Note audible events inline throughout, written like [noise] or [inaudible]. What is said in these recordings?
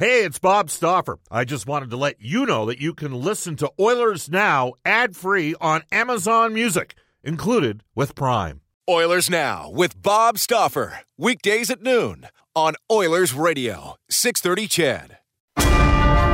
Hey, it's Bob Stauffer. I just wanted to let you know that you can listen to Oilers Now ad free on Amazon Music, included with Prime. Oilers Now with Bob Stauffer. Weekdays at noon on Oilers Radio, 630 CHED.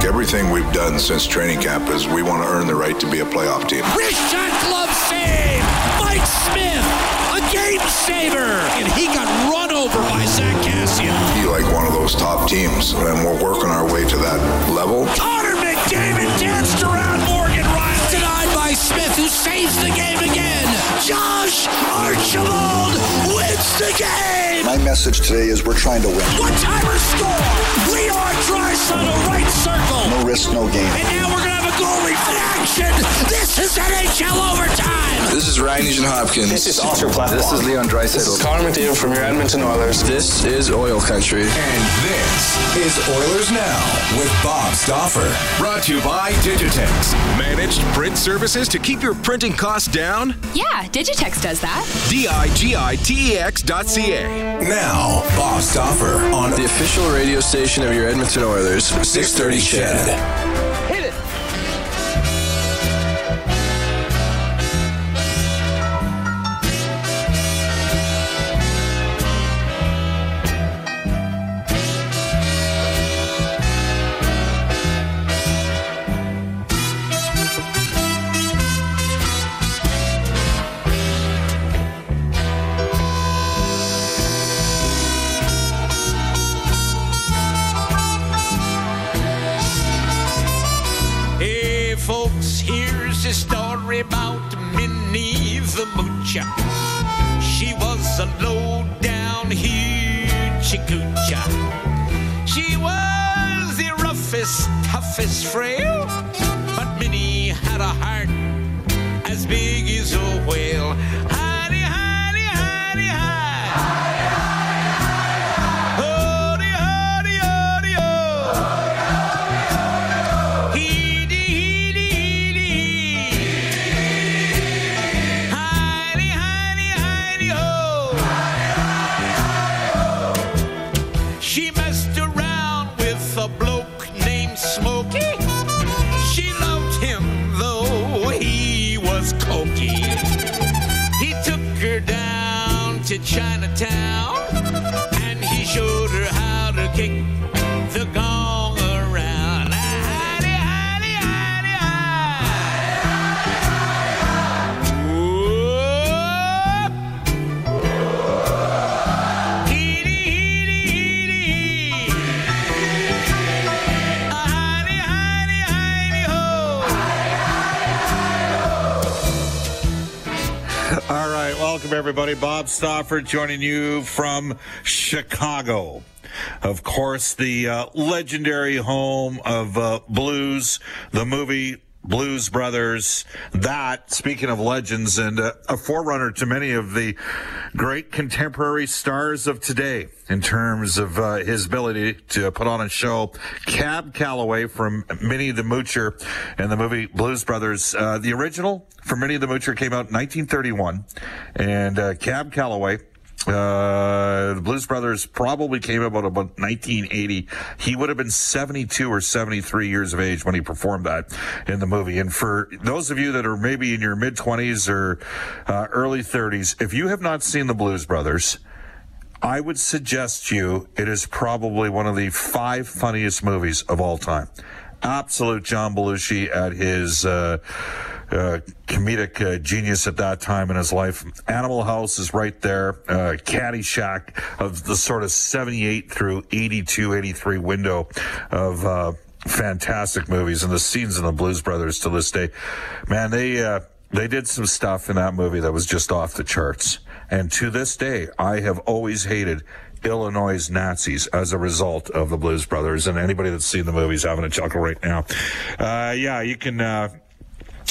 Everything we've done since training camp is we want to earn the right to be a playoff team. Wrist shot glove save! Mike Smith, a game saver! And he got run over by Zack Kassian. Be like one of those top teams, and we're working our way to that level. Connor McDavid danced around Morgan Rielly. Denied by Smith, who saves the game again. Josh Archibald wins the game! My message today is we're trying to win. One-timer score! Leon Draisaitl right circle! No risk, no gain. And now we're gonna have a goalie in action! This is NHL overtime! This is Ryan Nugent Hopkins. This is Oscar Platt. This is Leon Draisaitl. This is Connor McDavid from your Edmonton Oilers. This is Oil Country. And this is Oilers Now with Bob Stauffer. Brought to you by Digitex. Managed print services to keep your printing costs down? Yeah, Digitex does that. D I G I T E X dot C A. Now, Bob Stauffer on The official radio station of your Edmonton Oilers, 630 CHED. As big as a whale. To Chinatown everybody. Bob Stauffer joining you from Chicago. Of course, the uh, legendary home of uh, blues, the movie Blues Brothers. That, speaking of legends, and uh, a forerunner to many of the great contemporary stars of today in terms of uh, his ability to put on a show. Cab Calloway from Minnie the Moocher and the movie Blues Brothers. Uh, the original for Minnie the Moocher came out in 1931, and uh, Cab Calloway uh, the Blues Brothers probably came about about 1980. He would have been 72 or 73 years of age when he performed that in the movie. And for those of you that are maybe in your mid 20s or uh, early 30s, if you have not seen the Blues Brothers, I would suggest you it is probably one of the five funniest movies of all time. Absolute John Belushi at his uh, uh, comedic uh, genius at that time in his life. Animal House is right there. Uh, Caddyshack of the sort of 78 through 82, 83 window of uh, fantastic movies and the scenes in the Blues Brothers to this day. Man, they uh, they did some stuff in that movie that was just off the charts. And to this day, I have always hated Illinois Nazis as a result of the Blues Brothers. And anybody that's seen the movies having a chuckle right now. Uh, yeah, you can. Uh,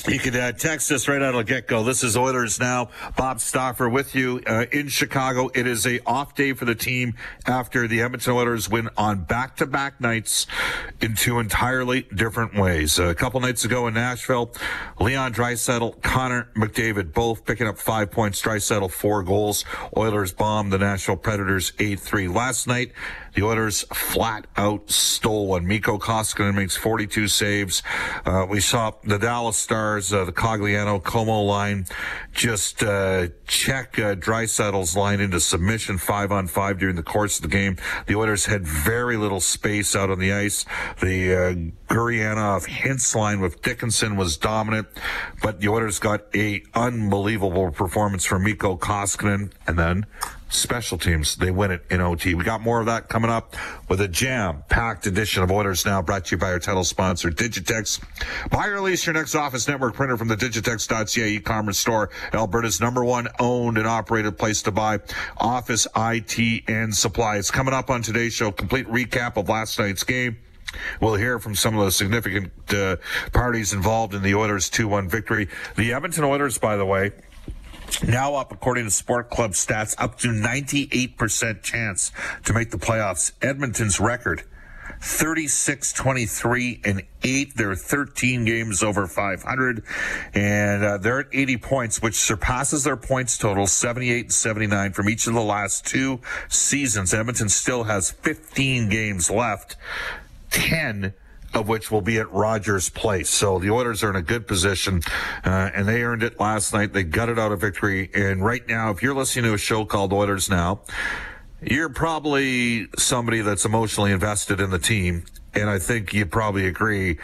you can uh, text us right out of the get-go. This is Oilers Now. Bob Stauffer with you uh, in Chicago. It is a off day for the team after the Edmonton Oilers win on back-to-back nights in two entirely different ways. a couple nights ago in Nashville, Leon Draisaitl, Connor McDavid, both picking up five points. Draisaitl four goals. Oilers bombed the Nashville Predators 8-3. Last night, The Oilers flat out stole one. Mikko Koskinen makes 42 saves. Uh, we saw the Dallas Stars, uh, the Cogliano Comeau line, just uh, check uh, Draisaitl's line into submission five on five during the course of the game. The Oilers had very little space out on the ice. The uh, Gurianov Hintz line with Dickinson was dominant, but the Oilers got a unbelievable performance from Mikko Koskinen, and then special teams. They win it in OT. We got more of that coming up with a jam packed edition of Oilers Now brought to you by our title sponsor, Digitex. Buy or lease your next office network printer from the Digitex.ca e-commerce store, Alberta's number one owned and operated place to buy office IT and supplies. Coming up on today's show. Complete recap of last night's game. We'll hear from some of the significant uh, parties involved in the Oilers 2-1 victory. The Edmonton Oilers, by the way, now up, according to Sport Club stats, up to 98% chance to make the playoffs. Edmonton's record, 36, 23, and 8. They're 13 games over 500, and uh, they're at 80 points, which surpasses their points total, 78 and 79 from each of the last two seasons. Edmonton still has 15 games left, 10 of which will be at Rogers Place. So the Oilers are in a good position, uh, and they earned it last night. They gutted out a victory. And right now, if you're listening to a show called Oilers Now, you're probably somebody that's emotionally invested in the team. And I think you probably agree.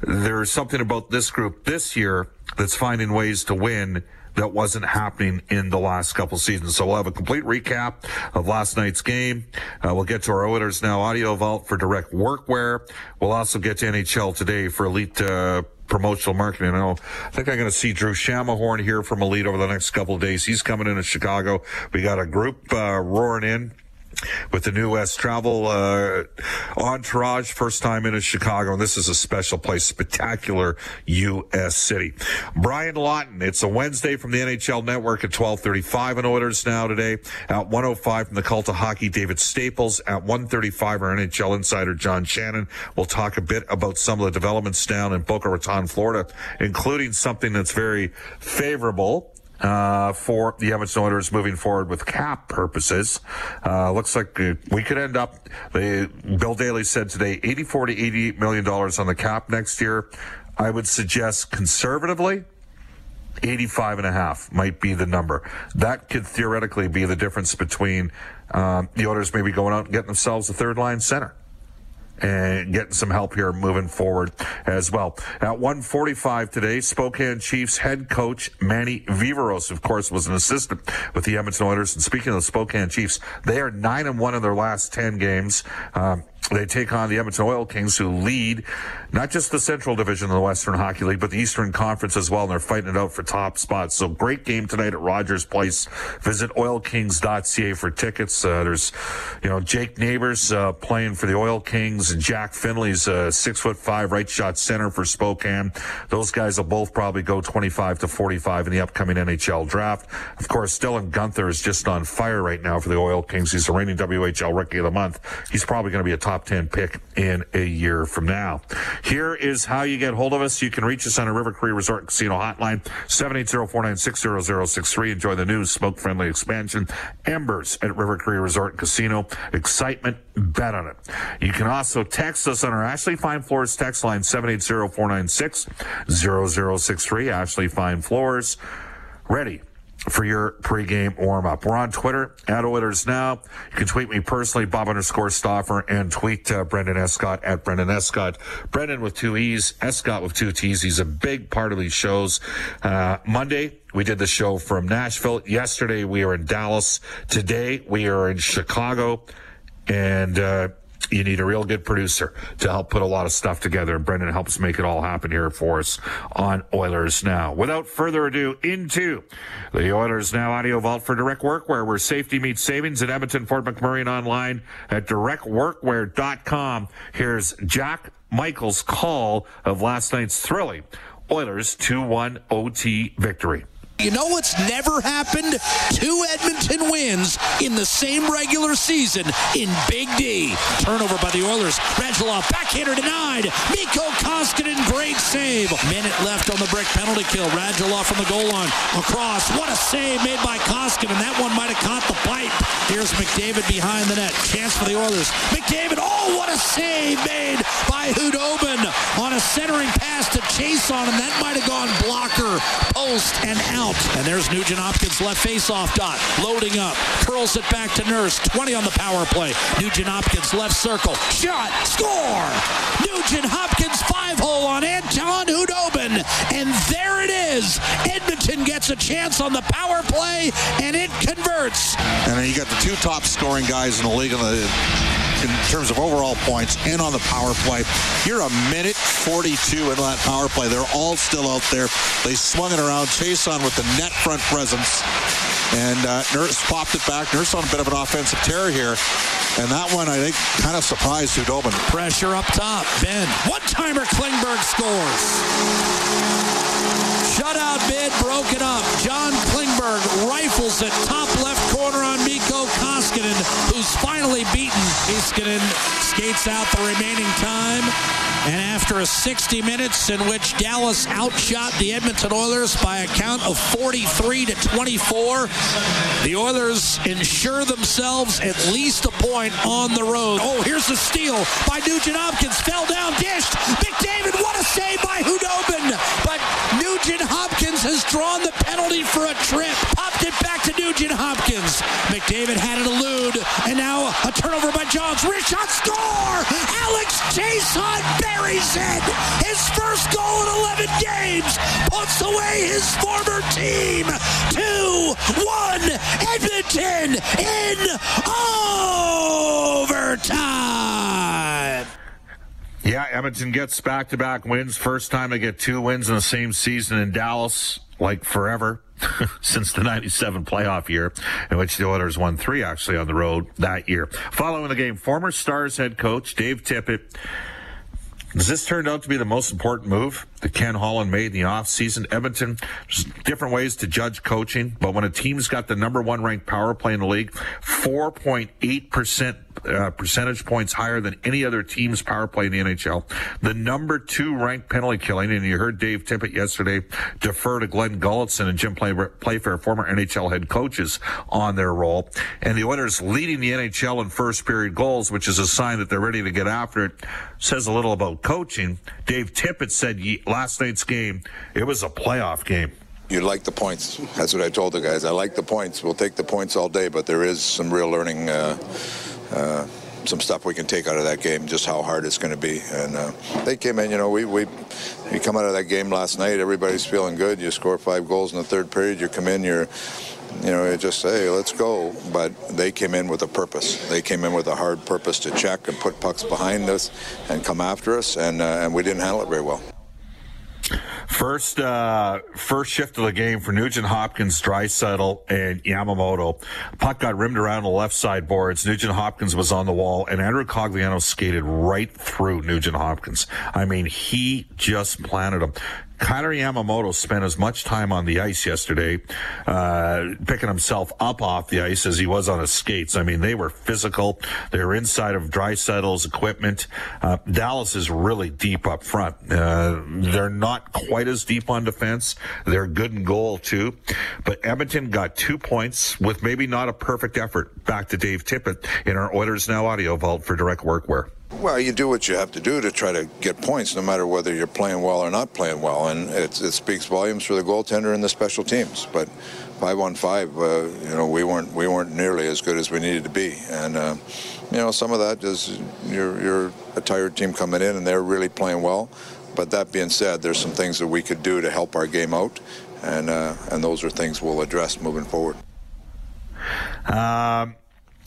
There's something about this group this year that's finding ways to win that wasn't happening in the last couple seasons. So we'll have a complete recap of last night's game. Uh, we'll get to our Oilers Now audio vault for direct workwear. We'll also get to NHL today for elite, uh, promotional marketing. I, know, I think I'm going to see Drew Shamahorn here from Elite over the next couple of days. He's coming in to Chicago. We got a group uh, roaring in with the new West Travel uh, entourage. First time in Chicago, and this is a special place, spectacular U.S. city. Brian Lawton. It's a Wednesday from the NHL Network at 12:35 in Oilers now today. At 105 from the Cult of Hockey, David Staples. At 135, our NHL insider John Shannon. We'll talk a bit about some of the developments down in Boca Raton, Florida, including something that's very favorable uh, for the Edmonton Oilers moving forward with cap purposes. Uh, looks like uh, we could end up, they, Bill Daly said today, 84 to 88 million dollars on the cap next year. I would suggest conservatively, 85 and a half might be the number. That could theoretically be the difference between um, the Oilers maybe going out and getting themselves a third line center and getting some help here moving forward as well. At 145 today, Spokane Chiefs head coach Manny Viveiros, of course, was an assistant with the Edmonton Oilers. And speaking of the Spokane Chiefs, they are nine and one in their last 10 games. Um, they take on the Edmonton Oil Kings, who lead not just the Central Division of the Western Hockey League, but the Eastern Conference as well, and they're fighting it out for top spots. So great game tonight at Rogers Place. Visit oilkings.ca for tickets. Uh, there's, you know, Jake Neighbours uh, playing for the Oil Kings, and Jack Finley's uh, six foot five right shot center for Spokane. Those guys will both probably go 25 to 45 in the upcoming NHL draft. Of course, Dylan Guenther is just on fire right now for the Oil Kings. He's the reigning WHL Rookie of the Month. He's probably going to be a top top 10 pick in a year from now. Here is how you get hold of us. You can reach us on a River Cree Resort Casino hotline, 780-496-0063. Enjoy the new smoke-friendly expansion. Embers at River Cree Resort Casino. Excitement, bet on it. You can also text us on our Ashley Fine Floors text line, 780-496-0063. Ashley Fine Floors. Ready for your pregame warm up. We're on Twitter at Oilers Now. You can tweet me personally, Bob underscore Stauffer, and tweet uh, Brendan Escott at Brendan Escott. Brendan with two E's, Escott with two T's. He's a big part of these shows. Uh, Monday, we did the show from Nashville. Yesterday, we were in Dallas. Today, we are in Chicago. And, uh, you need a real good producer to help put a lot of stuff together. And Brendan helps make it all happen here for us on Oilers Now. Without further ado, into the Oilers Now audio vault for direct workwear, where safety meets savings at Edmonton, Fort McMurray, and online at directworkwear.com. Here's Jack Michael's call of last night's thrilling Oilers 2 1 OT victory. You know what's never happened? Two Edmonton wins in the same regular season in Big D. Turnover by the Oilers. Radulov backhander denied. Mikko Koskinen, great save. Minute left on the brick penalty kill. Radulov from the goal line. Across. What a save made by Koskinen. That one might have caught the pipe. Here's McDavid behind the net. Chance for the Oilers. McDavid. Oh, what a save made by Khudobin on a centering pass to Chiasson, and that might have gone blocker, post, and out. And there's Nugent Hopkins left face-off dot, loading up, curls it back to Nurse. 20 on the power play. Nugent Hopkins left circle, shot, score. Nugent Hopkins five hole on Anton Khudobin, and there it is. Edmonton gets a chance on the power play, and it converts. And then you got the two top scoring guys in the league in, the, in terms of overall points and on the power play. You're a minute 42 in that power play. They're all still out there. They swung it around. Chiasson with the net front presence. And uh, Nurse popped it back. Nurse on a bit of an offensive tear here. And that one, I think, kind of surprised Khudobin. Pressure up top. Ben. One-timer Klingberg scores. Shutout bid broken up. John Klingberg rifles it top left corner on Mikko Koskinen, who's finally beaten. Koskinen skates out the remaining time. And after a 60 minutes in which Dallas outshot the Edmonton Oilers by a count of 43 to 24, the Oilers ensure themselves at least a point on the road. Oh, here's the steal by Nugent Hopkins. Fell down, dished. McDavid, what a save by Khudobin. But Nugent Hopkins has drawn the penalty for a trip. Popped it back to Nugent Hopkins. McDavid had it elude. And now a turnover by Johns. Rear shot, score! Alex Chiasson buries it. His first goal in 11 games puts away his former team. 2-1 Edmonton in overtime. Yeah, Edmonton gets back to back wins. First time they get two wins in the same season in Dallas, like forever. [laughs] since the 97 playoff year, in which the Oilers won three actually on the road that year. Following the game, former Stars head coach Dave Tippett. Does this turned out to be the most important move that Ken Holland made in the offseason? Edmonton, there's different ways to judge coaching, but when a team's got the number one ranked power play in the league, 4.8% uh, percentage points higher than any other team's power play in the NHL. The number two ranked penalty killing, and you heard Dave Tippett yesterday defer to Glen Gulutzan and Jim Playfair, former NHL head coaches, on their role. And the Oilers leading the NHL in first period goals, which is a sign that they're ready to get after it, says a little about coaching. Dave Tippett said last night's game, it was a playoff game. You like the points. That's what I told the guys. I like the points. We'll take the points all day, but there is some real learning. Uh, uh, some stuff we can take out of that game, just how hard it's going to be. And uh, they came in, you know, we, we we come out of that game last night, everybody's feeling good. You score five goals in the third period, you come in, you're, you know, you just say, hey, let's go. But they came in with a purpose. They came in with a hard purpose to check and put pucks behind us and come after us, and, uh, and we didn't handle it very well. First, uh, first shift of the game for Nugent Hopkins, Draisaitl, and Yamamoto. Puck got rimmed around the left side boards. Nugent Hopkins was on the wall, and Andrew Cogliano skated right through Nugent Hopkins. I mean, he just planted him. Kailer Yamamoto spent as much time on the ice yesterday, uh, picking himself up off the ice as he was on his skates. I mean, they were physical. They were inside of Draisaitl's equipment. Uh, Dallas is really deep up front. Uh, they're not quite as deep on defense. They're good in goal too. But Edmonton got two points with maybe not a perfect effort. Back to Dave Tippett in our Oilers Now audio vault for direct workwear. Well, you do what you have to do to try to get points, no matter whether you're playing well or not playing well, and it, it speaks volumes for the goaltender and the special teams. But five on five, uh, you know, we weren't we weren't nearly as good as we needed to be, and uh, you know, some of that is you're you're a tired team coming in, and they're really playing well. But that being said, there's some things that we could do to help our game out, and uh, and those are things we'll address moving forward. Um.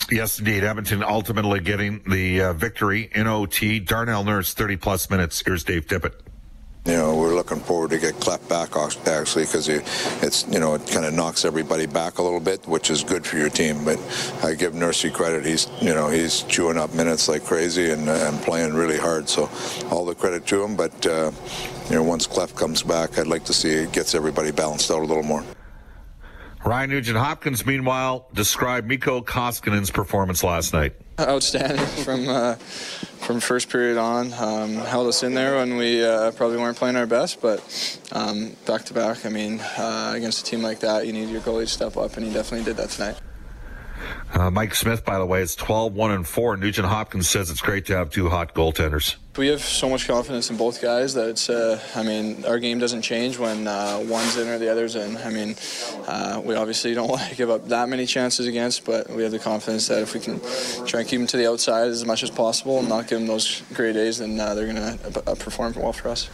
Yes, indeed. Edmonton ultimately getting the uh, victory in OT. Darnell Nurse, 30 plus minutes. Here's Dave Tippett. You know, we're looking forward to get Klepp back actually because it's you know it kind of knocks everybody back a little bit, which is good for your team. But I give Nursey credit; he's you know he's chewing up minutes like crazy and, and playing really hard. So all the credit to him. But uh, you know, once Klepp comes back, I'd like to see it gets everybody balanced out a little more. Ryan Nugent Hopkins, meanwhile, described Mikko Koskinen's performance last night. Outstanding from uh, from first period on. Um, held us in there when we uh, probably weren't playing our best, but um, back to back. I mean, uh, against a team like that, you need your goalie to step up, and he definitely did that tonight. Uh, Mike Smith, by the way, is 12 1 and 4. Nugent Hopkins says it's great to have two hot goaltenders. We have so much confidence in both guys that it's, uh, I mean, our game doesn't change when uh, one's in or the other's in. I mean, uh, we obviously don't [laughs] want to give up that many chances against, but we have the confidence that if we can try and keep them to the outside as much as possible and not give them those great days, then uh, they're going to uh, perform well for us.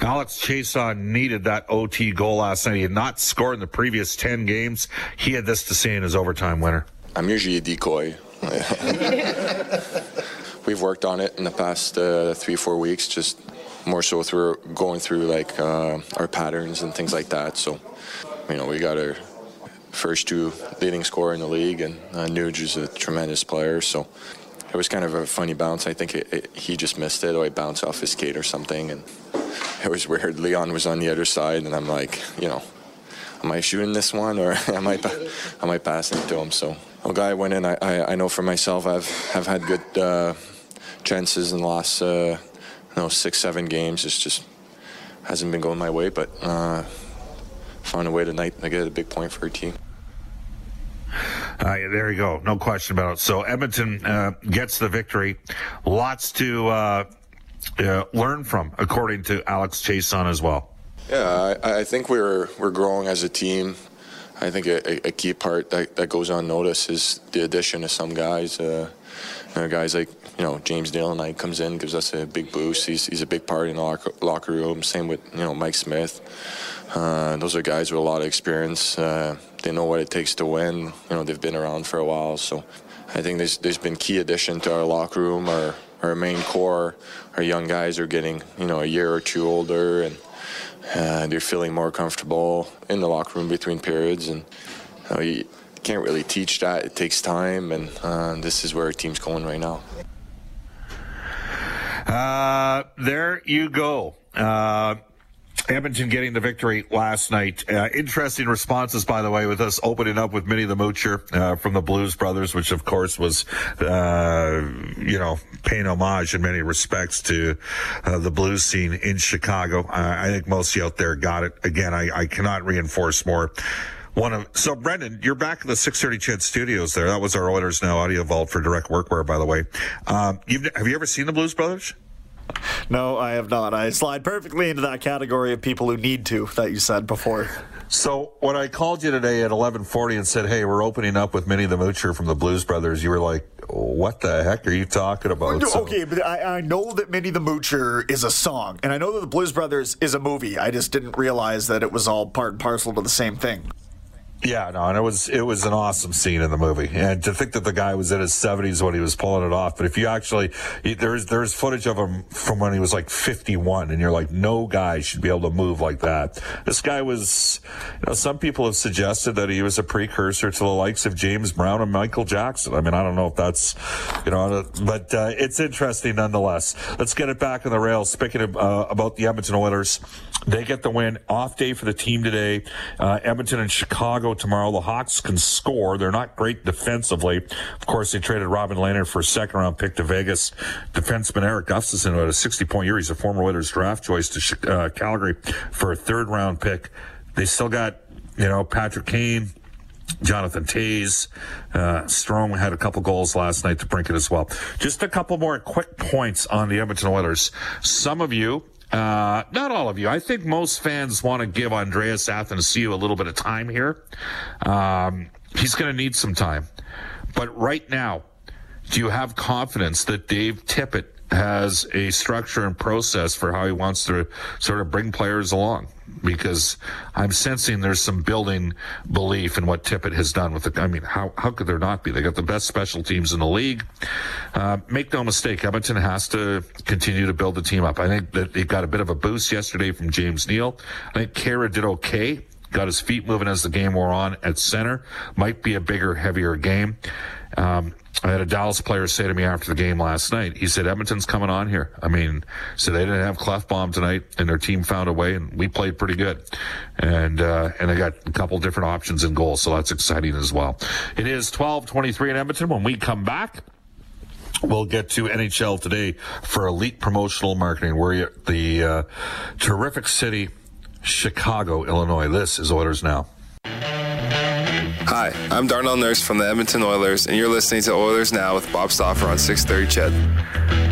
Alex Chiasson needed that OT goal last night. He had not scored in the previous 10 games. He had this to say in his overtime winner. I'm usually a decoy. [laughs] [laughs] We've worked on it in the past uh, three, four weeks, just more so through going through like uh, our patterns and things like that. So, you know, we got our first two leading scorer in the league, and uh, Nuge is a tremendous player. So it was kind of a funny bounce. I think it, it, he just missed it, or he bounced off his skate or something, and it was weird. Leon was on the other side, and I'm like, you know, am I shooting this one or [laughs] am I am I passing it to him? So a guy went in. I, I, I know for myself, I've have had good uh, chances in the last uh, you know six seven games. It's just hasn't been going my way, but uh, found a way tonight to get a big point for our team. Uh, there you go. No question about it. So Edmonton uh, gets the victory. Lots to uh, uh learn from, according to Alex Chiasson as well. Yeah, I, I, think we're we're growing as a team. I think a, a key part that, that goes unnoticed is the addition of some guys. Uh, you know, guys like you know James Dale Knight comes in, gives us a big boost. He's, he's a big part in the locker, locker room. Same with you know Mike Smith. Uh, those are guys with a lot of experience. Uh, they know what it takes to win. You know they've been around for a while, so I think there's there's been key addition to our locker room. Our our main core, our young guys are getting you know a year or two older, and uh, they're feeling more comfortable in the locker room between periods, and you, know, you can't really teach that. It takes time, and uh, this is where our team's going right now. Uh, there you go. Uh, Edmonton getting the victory last night. Uh, interesting responses, by the way, with us opening up with Minnie the Moocher uh, from the Blues Brothers, which of course was, uh, you know, paying homage in many respects to uh, the blues scene in Chicago. I think most of you out there got it. Again, I, I cannot reinforce more one of so Brendan, you're back in the 630 CHED Studios. There, that was our Oilers Now audio vault for direct workwear. By the way, um, have you ever seen the Blues Brothers? No, I have not. I slide perfectly into that category of people who need to that you said before. So when I called you today at 11:40 and said, "Hey, we're opening up with Minnie the Moocher from the Blues Brothers," you were like, "What the heck are you talking about?" So, okay, but I, I know that Minnie the Moocher is a song, and I know that the Blues Brothers is a movie. I just didn't realize that it was all part and parcel to the same thing. Yeah, no, and it was it was an awesome scene in the movie, and to think that the guy was in his seventies when he was pulling it off. But if you actually there's there's footage of him from when he was like fifty one, and you're like, no guy should be able to move like that. This guy was, you know, some people have suggested that he was a precursor to the likes of James Brown and Michael Jackson. I mean, I don't know if that's, you know, but uh, it's interesting nonetheless. Let's get it back on the rails. Speaking of, uh, about the Edmonton Oilers, they get the win. Off day for the team today. Uh, Edmonton and Chicago tomorrow. The Hawks can score. They're not great defensively. Of course, they traded Robin Lehner for a second round pick to Vegas. Defenseman Erik Gustafsson had a 60 point year. He's a former Oilers draft choice to uh, Calgary for a third round pick. They still got, you know, Patrick Kane. Jonathan Toews, uh, Strome had a couple goals last night to bring it as well. Just a couple more quick points on the Edmonton Oilers. Some of you uh, not all of you. I think most fans want to give Andreas Athanasiou a little bit of time here. Um, he's going to need some time. But right now, do you have confidence that Dave Tippett has a structure and process for how he wants to sort of bring players along? because I'm sensing there's some building belief in what Tippett has done with the. I mean, how how could there not be? They got the best special teams in the league. Uh, make no mistake, Edmonton has to continue to build the team up. I think that they got a bit of a boost yesterday from James Neal. I think Kara did okay got his feet moving as the game wore on at center. Might be a bigger, heavier game. Um, I had a Dallas player say to me after the game last night. He said Edmonton's coming on here. I mean, so they didn't have Klefbom tonight, and their team found a way, and we played pretty good. And uh, and they got a couple different options in goal, so that's exciting as well. It is twelve twenty three in Edmonton. When we come back. We'll get to NHL today for elite promotional marketing. We're at the uh, terrific city, Chicago, Illinois. This is Oilers Now. Hi, I'm Darnell Nurse from the Edmonton Oilers, and you're listening to Oilers Now with Bob Stauffer on 630 CHED.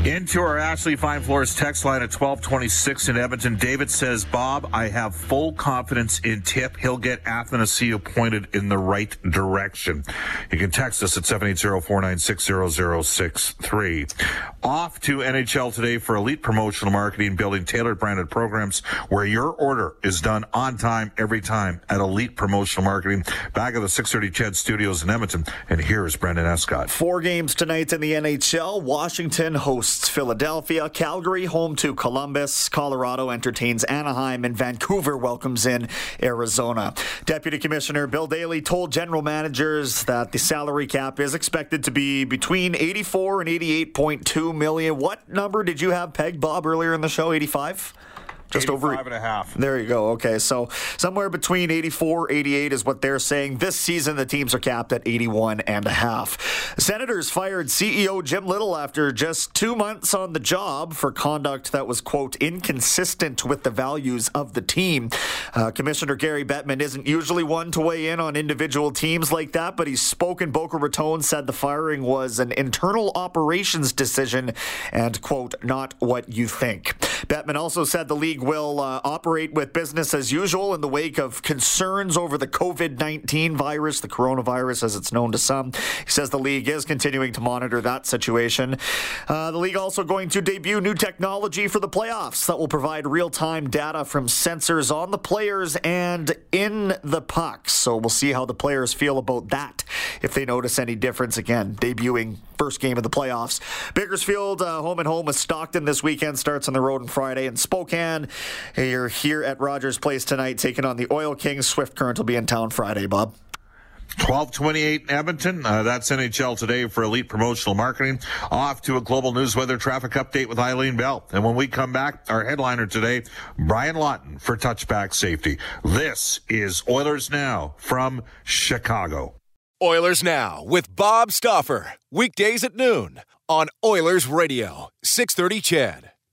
Into our Ashley Fine Floors text line at 1226 in Edmonton. David says, Bob, I have full confidence in Tip. He'll get Athanasiou pointed in the right direction. You can text us at 780-496-0063. Off to NHL today for elite promotional marketing, building tailored branded programs where your order is done on time, every time at elite promotional marketing. Back at the 630 CHED studios in Edmonton. And here is Brendan Escott. Four games tonight in the NHL. Washington hosts Philadelphia. Calgary home to Columbus. Colorado entertains Anaheim. And Vancouver welcomes in Arizona. Deputy Commissioner Bill Daly told general managers that the salary cap is expected to be between 84 and 88.2 million. What number did you have pegged, Bob, earlier in the show? 85? Just over five and a half. There you go. Okay, so somewhere between 84, 88 is what they're saying. This season, the teams are capped at 81 and a half. Senators fired CEO Jim Little after just two months on the job for conduct that was quote inconsistent with the values of the team. Uh, Commissioner Gary Bettman isn't usually one to weigh in on individual teams like that, but he spoke in Boca Raton said the firing was an internal operations decision and quote not what you think. Bettman also said the league will uh, operate with business as usual in the wake of concerns over the COVID 19 virus, the coronavirus as it's known to some. He says the league is continuing to monitor that situation. Uh, the league also going to debut new technology for the playoffs that will provide real time data from sensors on the players and in the pucks. So we'll see how the players feel about that if they notice any difference again, debuting first game of the playoffs. Bakersfield uh, home and home with Stockton this weekend starts on the road on Friday in Spokane. You're here at Rogers Place tonight taking on the Oil Kings. Swift Current will be in town Friday, Bob. 1228 Edmonton. Uh, that's NHL today for elite promotional marketing. Off to a global news weather traffic update with Eileen Bell. And when we come back, our headliner today, Brian Lawton for touchback safety. This is Oilers Now from Chicago. Oilers Now with Bob Stauffer. Weekdays at noon on Oilers Radio, 630 CHED.